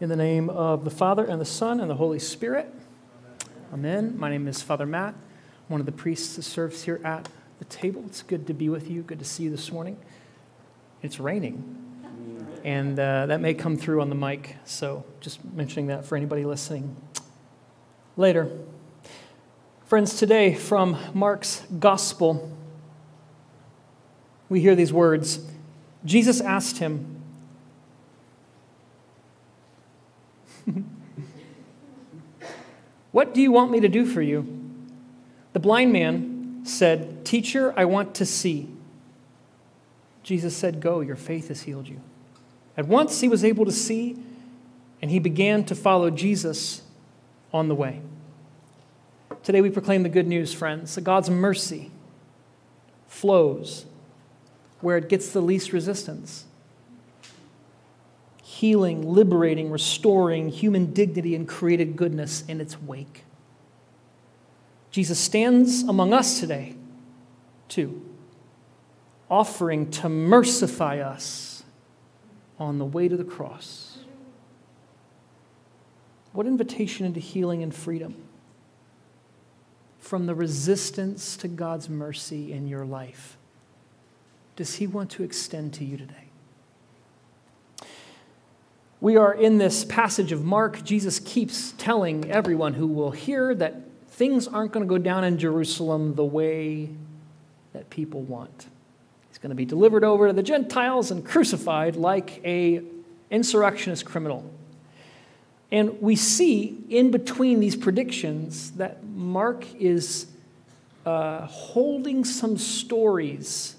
In the name of the Father, and the Son, and the Holy Spirit. Amen. My name is Father Matt, one of the priests that serves here at the table. It's good to be with you. Good to see you this morning. It's raining, and uh, that may come through on the mic, so just mentioning that for anybody listening later. Friends, today from Mark's Gospel, we hear these words Jesus asked him, What do you want me to do for you? The blind man said, Teacher, I want to see. Jesus said, Go, your faith has healed you. At once he was able to see, and he began to follow Jesus on the way. Today we proclaim the good news, friends, that God's mercy flows where it gets the least resistance healing, liberating, restoring human dignity and created goodness in its wake. Jesus stands among us today, too, offering to mercify us on the way to the cross. What invitation into healing and freedom from the resistance to God's mercy in your life does He want to extend to you today? We are in this passage of Mark. Jesus keeps telling everyone who will hear that things aren't going to go down in Jerusalem the way that people want. He's going to be delivered over to the Gentiles and crucified like a insurrectionist criminal. And we see in between these predictions that Mark is uh, holding some stories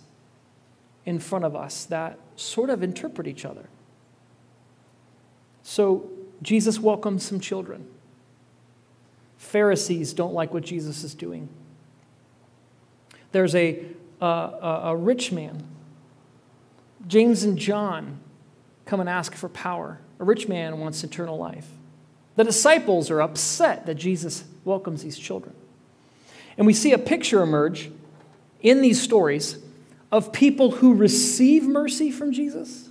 in front of us that sort of interpret each other. So Jesus welcomes some children. Pharisees don't like what Jesus is doing. There's a, uh, a rich man. James and John come and ask for power. A rich man wants eternal life. The disciples are upset that Jesus welcomes these children. And we see a picture emerge in these stories of people who receive mercy from Jesus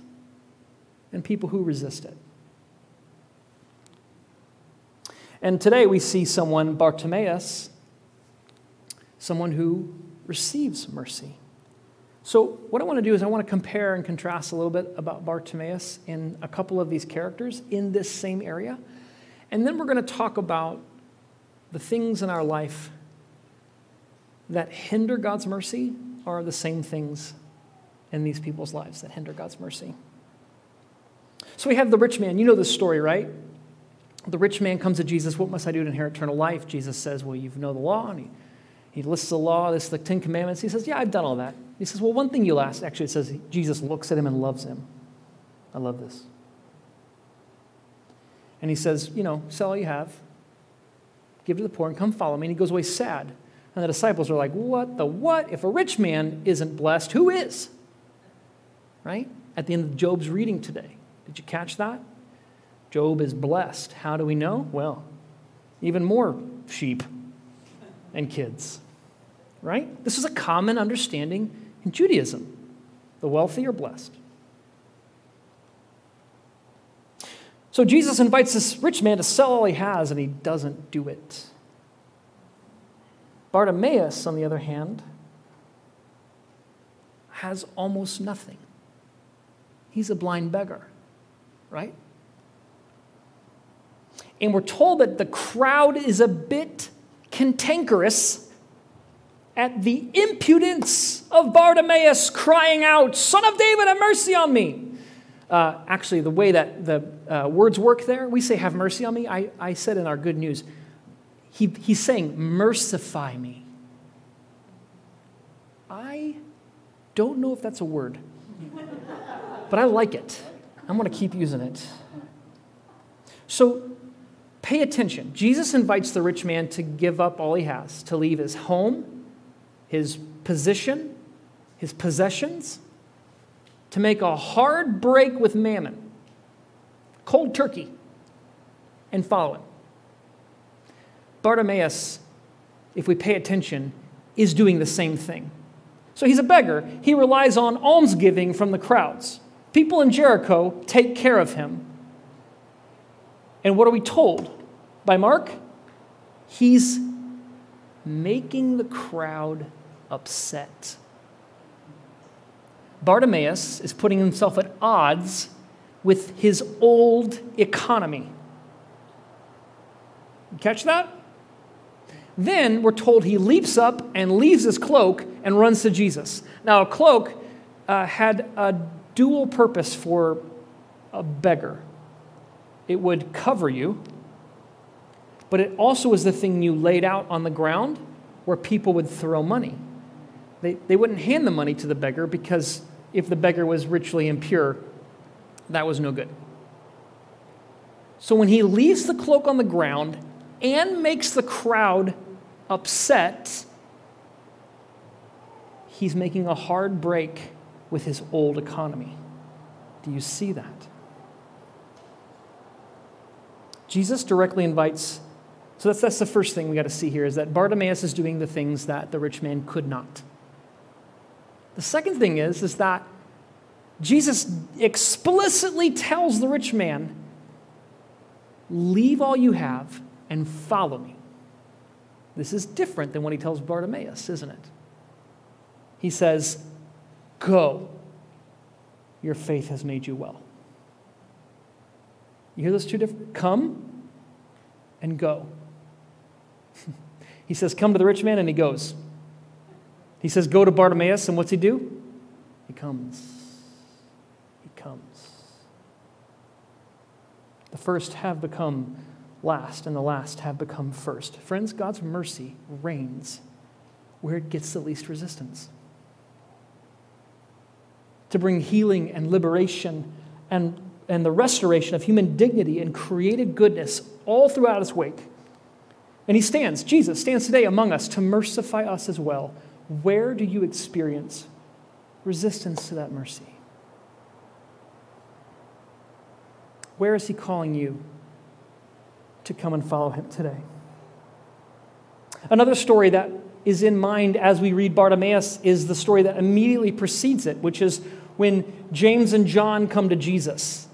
and people who resist it. And today we see someone, Bartimaeus, someone who receives mercy. So, what I want to do is I want to compare and contrast a little bit about Bartimaeus in a couple of these characters in this same area. And then we're going to talk about the things in our life that hinder God's mercy are the same things in these people's lives that hinder God's mercy. So we have the rich man. You know this story, right? The rich man comes to Jesus, What must I do to inherit eternal life? Jesus says, Well, you know the law. And he, he lists the law, this is the Ten Commandments. He says, Yeah, I've done all that. He says, Well, one thing you'll ask. Actually, it says Jesus looks at him and loves him. I love this. And he says, You know, sell all you have, give to the poor, and come follow me. And he goes away sad. And the disciples are like, What the what? If a rich man isn't blessed, who is? Right? At the end of Job's reading today. Did you catch that? Job is blessed. How do we know? Well, even more sheep and kids, right? This is a common understanding in Judaism. The wealthy are blessed. So Jesus invites this rich man to sell all he has, and he doesn't do it. Bartimaeus, on the other hand, has almost nothing. He's a blind beggar, right? And we're told that the crowd is a bit cantankerous at the impudence of Bartimaeus crying out, Son of David, have mercy on me. Uh, actually, the way that the uh, words work there, we say, Have mercy on me. I, I said in our good news, he, he's saying, Mercify me. I don't know if that's a word, but I like it. I'm going to keep using it. So, Pay attention. Jesus invites the rich man to give up all he has, to leave his home, his position, his possessions, to make a hard break with mammon, cold turkey, and follow him. Bartimaeus, if we pay attention, is doing the same thing. So he's a beggar. He relies on almsgiving from the crowds. People in Jericho take care of him And what are we told by Mark? He's making the crowd upset. Bartimaeus is putting himself at odds with his old economy. Catch that? Then we're told he leaps up and leaves his cloak and runs to Jesus. Now, a cloak uh, had a dual purpose for a beggar it would cover you, but it also was the thing you laid out on the ground where people would throw money. They, they wouldn't hand the money to the beggar because if the beggar was ritually impure, that was no good. So when he leaves the cloak on the ground and makes the crowd upset, he's making a hard break with his old economy. Do you see that? Jesus directly invites, so that's, that's the first thing we got to see here is that Bartimaeus is doing the things that the rich man could not. The second thing is, is that Jesus explicitly tells the rich man, Leave all you have and follow me. This is different than what he tells Bartimaeus, isn't it? He says, Go, your faith has made you well. You hear those two different? Come and go. he says, Come to the rich man, and he goes. He says, Go to Bartimaeus, and what's he do? He comes. He comes. The first have become last, and the last have become first. Friends, God's mercy reigns where it gets the least resistance. To bring healing and liberation and, and the restoration of human dignity and created goodness all throughout his wake. And he stands, Jesus stands today among us to mercify us as well. Where do you experience resistance to that mercy? Where is he calling you to come and follow him today? Another story that is in mind as we read Bartimaeus is the story that immediately precedes it, which is when James and John come to Jesus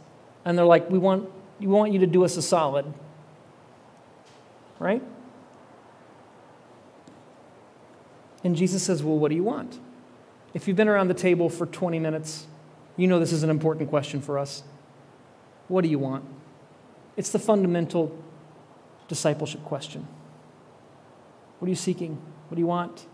and they're like, We want, we want you to do us a solid. Right? And Jesus says, Well, what do you want? If you've been around the table for 20 minutes, you know this is an important question for us. What do you want? It's the fundamental discipleship question. What are you seeking? What do you want?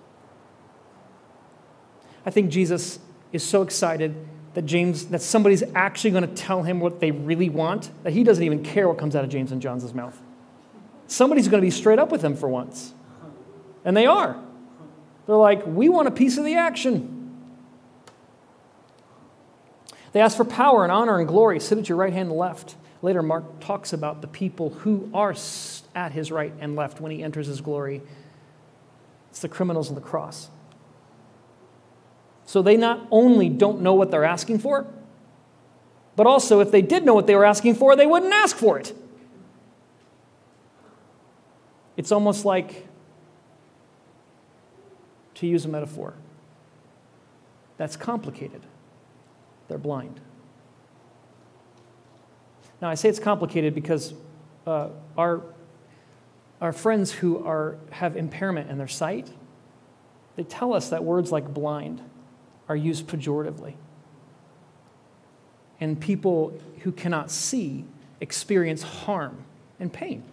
I think Jesus is so excited that James that somebody's actually going to tell him what they really want that he doesn't even care what comes out of James and John's mouth. Somebody's going to be straight up with him for once. And they are. They're like, "We want a piece of the action." They ask for power and honor and glory. Sit at your right hand and left. Later, Mark talks about the people who are at his right and left when he enters his glory. It's the criminals on the cross. So they not only don't know what they're asking for, but also if they did know what they were asking for, they wouldn't ask for it. It's almost like, to use a metaphor, that's complicated. They're blind. Now, I say it's complicated because uh, our, our friends who are, have impairment in their sight, they tell us that words like blind are used pejoratively. And people who cannot see experience harm and pain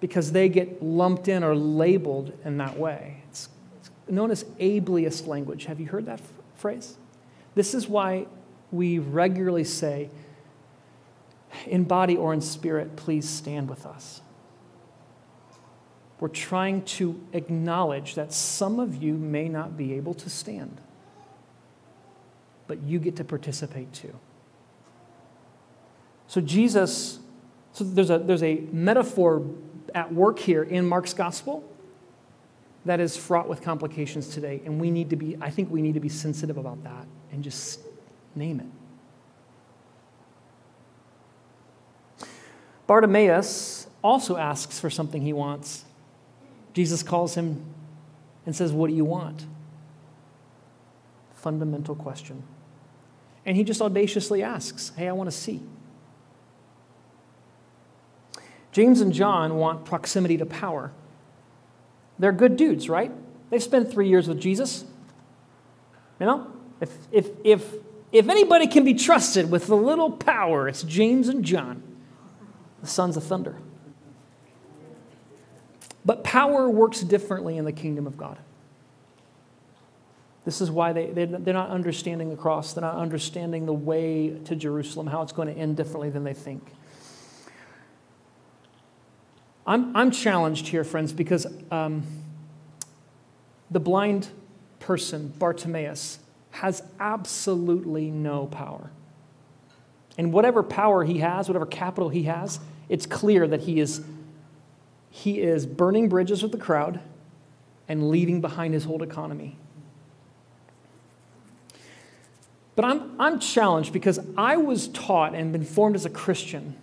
because they get lumped in or labeled in that way. It's, known as ableist language. Have you heard that phrase? This is why we regularly say, in body or in spirit, please stand with us. We're trying to acknowledge that some of you may not be able to stand, but you get to participate too. So, Jesus, so there's a, there's a metaphor at work here in Mark's gospel that is fraught with complications today. And we need to be, I think we need to be sensitive about that and just name it. Bartimaeus also asks for something he wants. Jesus calls him and says, What do you want? Fundamental question. And he just audaciously asks, Hey, I want to see. James and John want proximity to power. They're good dudes, right? They've spent three years with Jesus. You know, if, if, if, if anybody can be trusted with a little power, it's James and John, the sons of thunder. But power works differently in the kingdom of God. This is why they, they're not understanding the cross. They're not understanding the way to Jerusalem, how it's going to end differently than they think. I'm, I'm challenged here, friends, because um, the blind person, Bartimaeus, has absolutely no power. And whatever power he has, whatever capital he has, it's clear that he is, he is burning bridges with the crowd and leaving behind his whole economy. But I'm, I'm challenged because I was taught and been formed as a Christian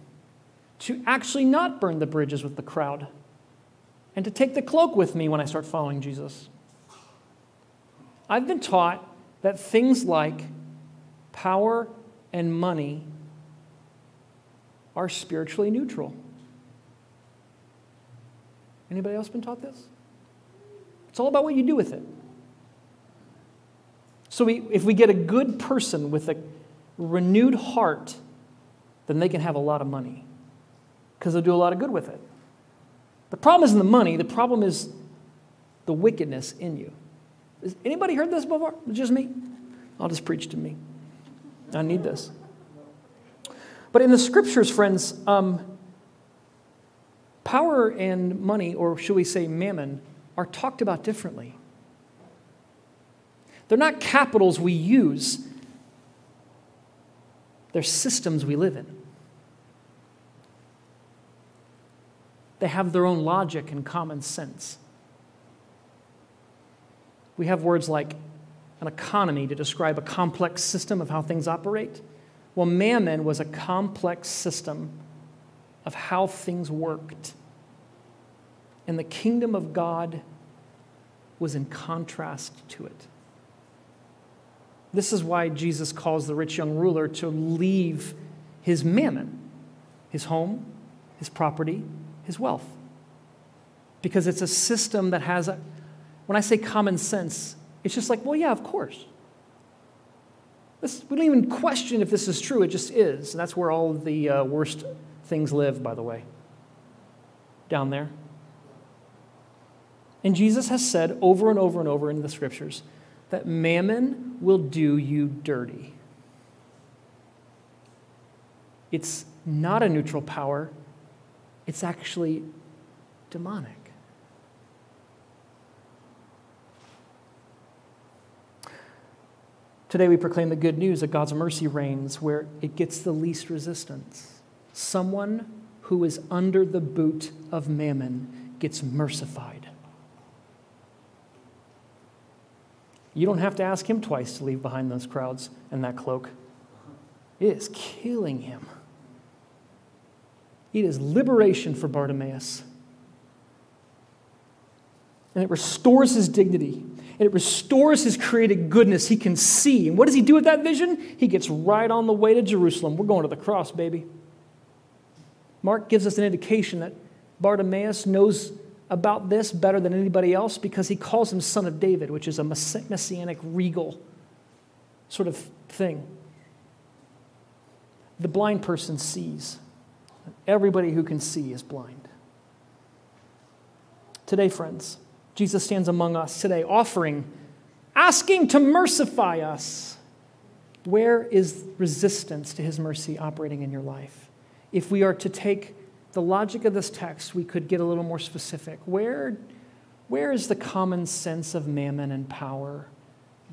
to actually not burn the bridges with the crowd and to take the cloak with me when I start following Jesus. I've been taught that things like power and money are spiritually neutral. Anybody else been taught this? It's all about what you do with it. So we, if we get a good person with a renewed heart, then they can have a lot of money because they'll do a lot of good with it. The problem isn't the money, the problem is the wickedness in you. Has anybody heard this before? Just me? I'll just preach to me. I need this. But in the scriptures, friends, um, power and money, or should we say mammon, are talked about differently. They're not capitals we use, they're systems we live in. They have their own logic and common sense. We have words like an economy to describe a complex system of how things operate. Well, mammon was a complex system of how things worked. And the kingdom of God was in contrast to it. This is why Jesus calls the rich young ruler to leave his mammon, his home, his property, his wealth. Because it's a system that has, a, when I say common sense, it's just like, well, yeah, of course. This, we don't even question if this is true, it just is. And that's where all the uh, worst things live, by the way, down there. And Jesus has said over and over and over in the scriptures that mammon will do you dirty. It's not a neutral power, it's actually demonic. Today we proclaim the good news that God's mercy reigns where it gets the least resistance. Someone who is under the boot of mammon gets mercified. You don't have to ask him twice to leave behind those crowds and that cloak. It is killing him. It is liberation for Bartimaeus. And it restores his dignity. And it restores his created goodness. He can see. And what does he do with that vision? He gets right on the way to Jerusalem. We're going to the cross, baby. Mark gives us an indication that Bartimaeus knows about this better than anybody else because he calls him son of David, which is a messianic, regal sort of thing. The blind person sees. Everybody who can see is blind. Today, friends, Jesus stands among us today, offering, asking to mercify us. Where is resistance to his mercy operating in your life? If we are to take the logic of this text, we could get a little more specific. Where, where is the common sense of mammon and power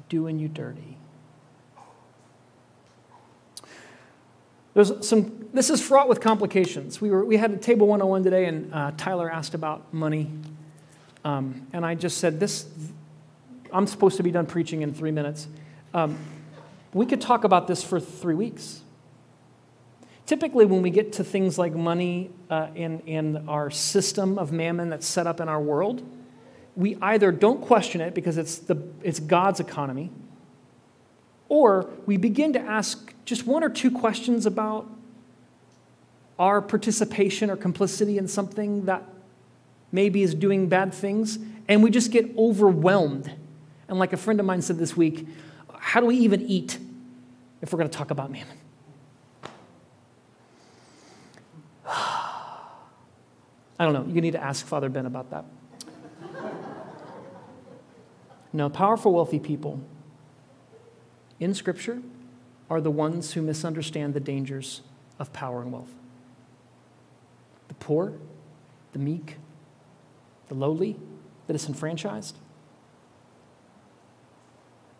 doing you dirty? There's some, this is fraught with complications. We, were, we had a table 101 today, and uh, Tyler asked about money. Um, and I just said, This, I'm supposed to be done preaching in three minutes. Um, we could talk about this for three weeks. Typically, when we get to things like money uh, in, in our system of mammon that's set up in our world, we either don't question it because it's, the, it's God's economy, or we begin to ask just one or two questions about our participation or complicity in something that maybe is doing bad things, and we just get overwhelmed. And like a friend of mine said this week, how do we even eat if we're going to talk about mammon? I don't know. You need to ask Father Ben about that. no, powerful, wealthy people in Scripture are the ones who misunderstand the dangers of power and wealth. The poor, the meek, the lowly, the disenfranchised.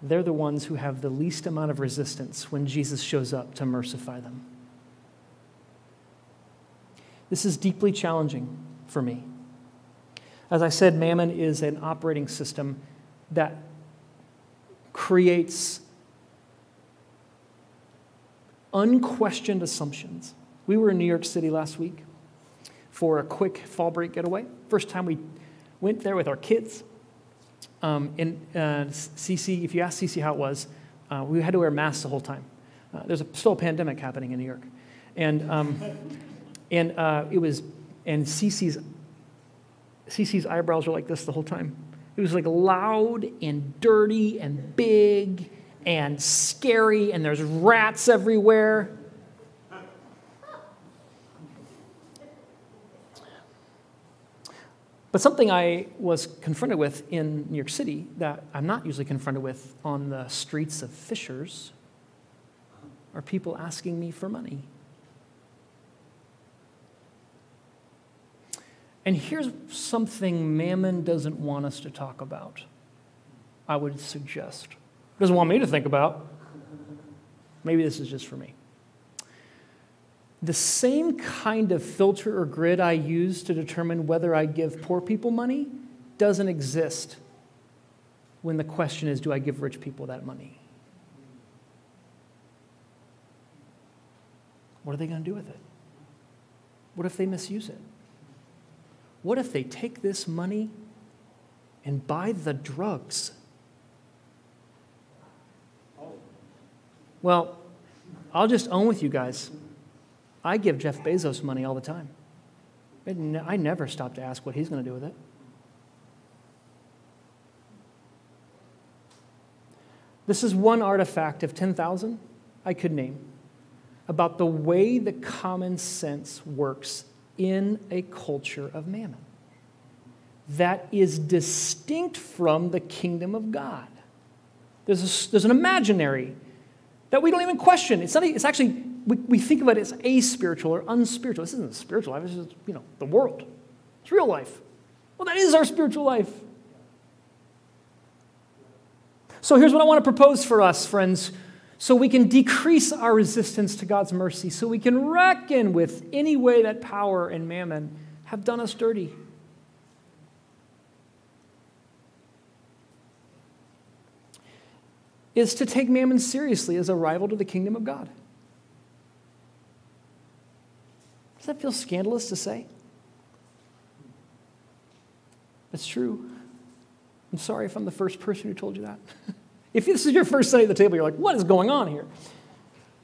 They're the ones who have the least amount of resistance when Jesus shows up to mercify them. This is deeply challenging for me. As I said, mammon is an operating system that creates unquestioned assumptions. We were in New York City last week for a quick fall break getaway. First time we went there with our kids. Um, and uh, CC, if you ask CC how it was, uh, we had to wear masks the whole time. Uh, there's a, still a pandemic happening in New York. And, um, and uh, it was, and CC's, CC's eyebrows were like this the whole time. It was like loud and dirty and big and scary, and there's rats everywhere. But something I was confronted with in New York City that I'm not usually confronted with on the streets of Fishers are people asking me for money. And here's something Mammon doesn't want us to talk about, I would suggest doesn't want me to think about. Maybe this is just for me. The same kind of filter or grid I use to determine whether I give poor people money doesn't exist when the question is do I give rich people that money? What are they going to do with it? What if they misuse it? What if they take this money and buy the drugs Well, I'll just own with you guys. I give Jeff Bezos money all the time. I never stop to ask what he's going to do with it. This is one artifact of 10,000 I could name about the way the common sense works in a culture of mammon that is distinct from the kingdom of God. There's, a, there's an imaginary that we don't even question. It's, not, it's actually, we, we think of it as aspiritual or unspiritual. This isn't spiritual life, this is, you know, the world. It's real life. Well, that is our spiritual life. So here's what I want to propose for us, friends, so we can decrease our resistance to God's mercy, so we can reckon with any way that power and mammon have done us dirty. is to take mammon seriously as a rival to the kingdom of God. Does that feel scandalous to say? It's true. I'm sorry if I'm the first person who told you that. if this is your first Sunday at the table, you're like, what is going on here?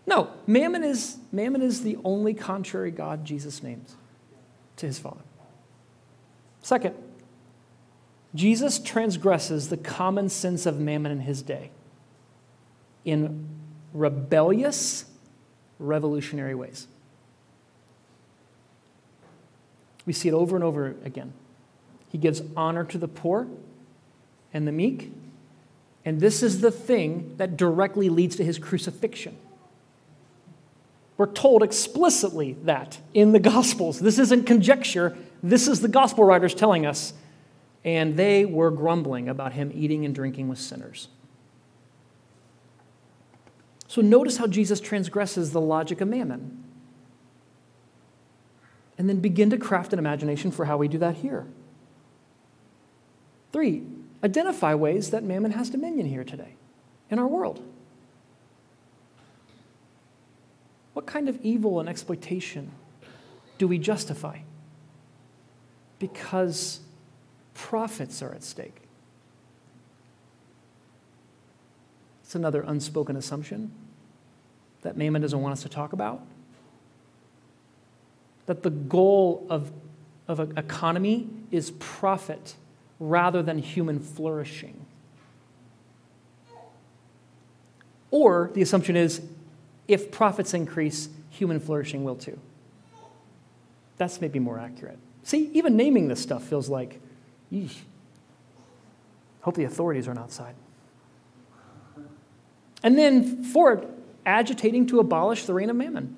No, Mammon is, Mammon is the only contrary God Jesus names to his Father. Second, Jesus transgresses the common sense of Mammon in his day in rebellious, revolutionary ways. We see it over and over again. He gives honor to the poor and the meek, and this is the thing that directly leads to his crucifixion. We're told explicitly that in the Gospels. This isn't conjecture, this is the Gospel writers telling us. And they were grumbling about him eating and drinking with sinners. So notice how Jesus transgresses the logic of mammon. And then begin to craft an imagination for how we do that here. Three, identify ways that mammon has dominion here today in our world. What kind of evil and exploitation do we justify? Because profits are at stake. It's another unspoken assumption that Mammon doesn't want us to talk about. that the goal of, of an economy is profit rather than human flourishing. Or the assumption is if profits increase, human flourishing will too. That's maybe more accurate. See, even naming this stuff feels like, yeesh. Hope the authorities aren't outside. And then, fourth, agitating to abolish the reign of mammon.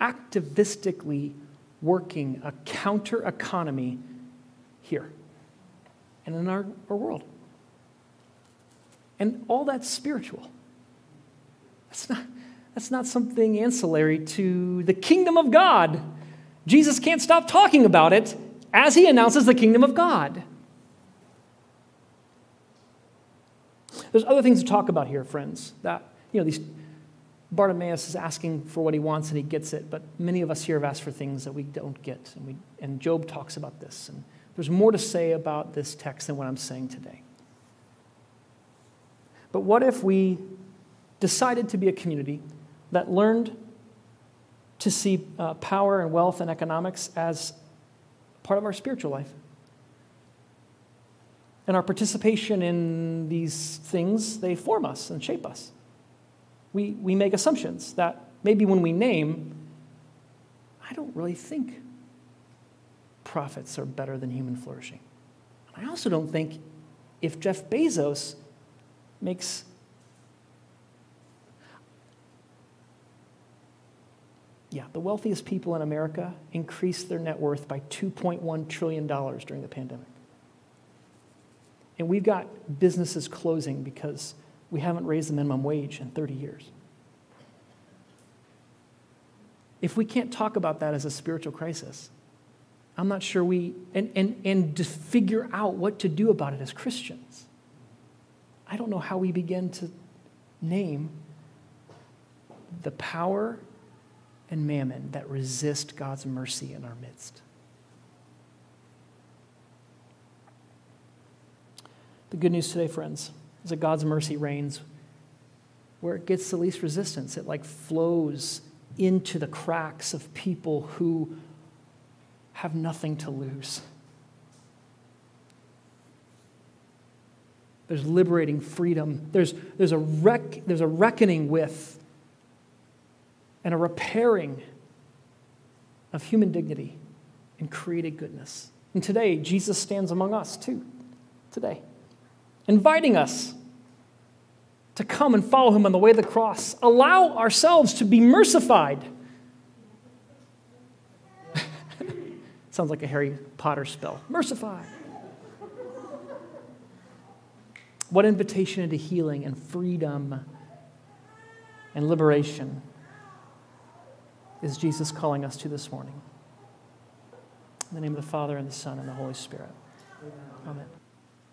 Activistically working a counter economy here and in our, our world. And all that's spiritual. That's not, that's not something ancillary to the kingdom of God. Jesus can't stop talking about it as he announces the kingdom of God. There's other things to talk about here, friends. That, you know, these Bartimaeus is asking for what he wants and he gets it, but many of us here have asked for things that we don't get. And, we, and Job talks about this. And there's more to say about this text than what I'm saying today. But what if we decided to be a community that learned to see uh, power and wealth and economics as part of our spiritual life? And our participation in these things, they form us and shape us. We, we make assumptions that maybe when we name, I don't really think profits are better than human flourishing. I also don't think if Jeff Bezos makes yeah, the wealthiest people in America increased their net worth by $2.1 trillion during the pandemic. And we've got businesses closing because we haven't raised the minimum wage in 30 years. If we can't talk about that as a spiritual crisis, I'm not sure we, and, and, and to figure out what to do about it as Christians, I don't know how we begin to name the power and mammon that resist God's mercy in our midst. The good news today, friends, is that God's mercy reigns where it gets the least resistance. It like flows into the cracks of people who have nothing to lose. There's liberating freedom. There's, there's, a, rec, there's a reckoning with and a repairing of human dignity and created goodness. And today, Jesus stands among us too. Today inviting us to come and follow him on the way of the cross. Allow ourselves to be mercified. Sounds like a Harry Potter spell. Mercify. What invitation into healing and freedom and liberation is Jesus calling us to this morning? In the name of the Father, and the Son, and the Holy Spirit. Amen.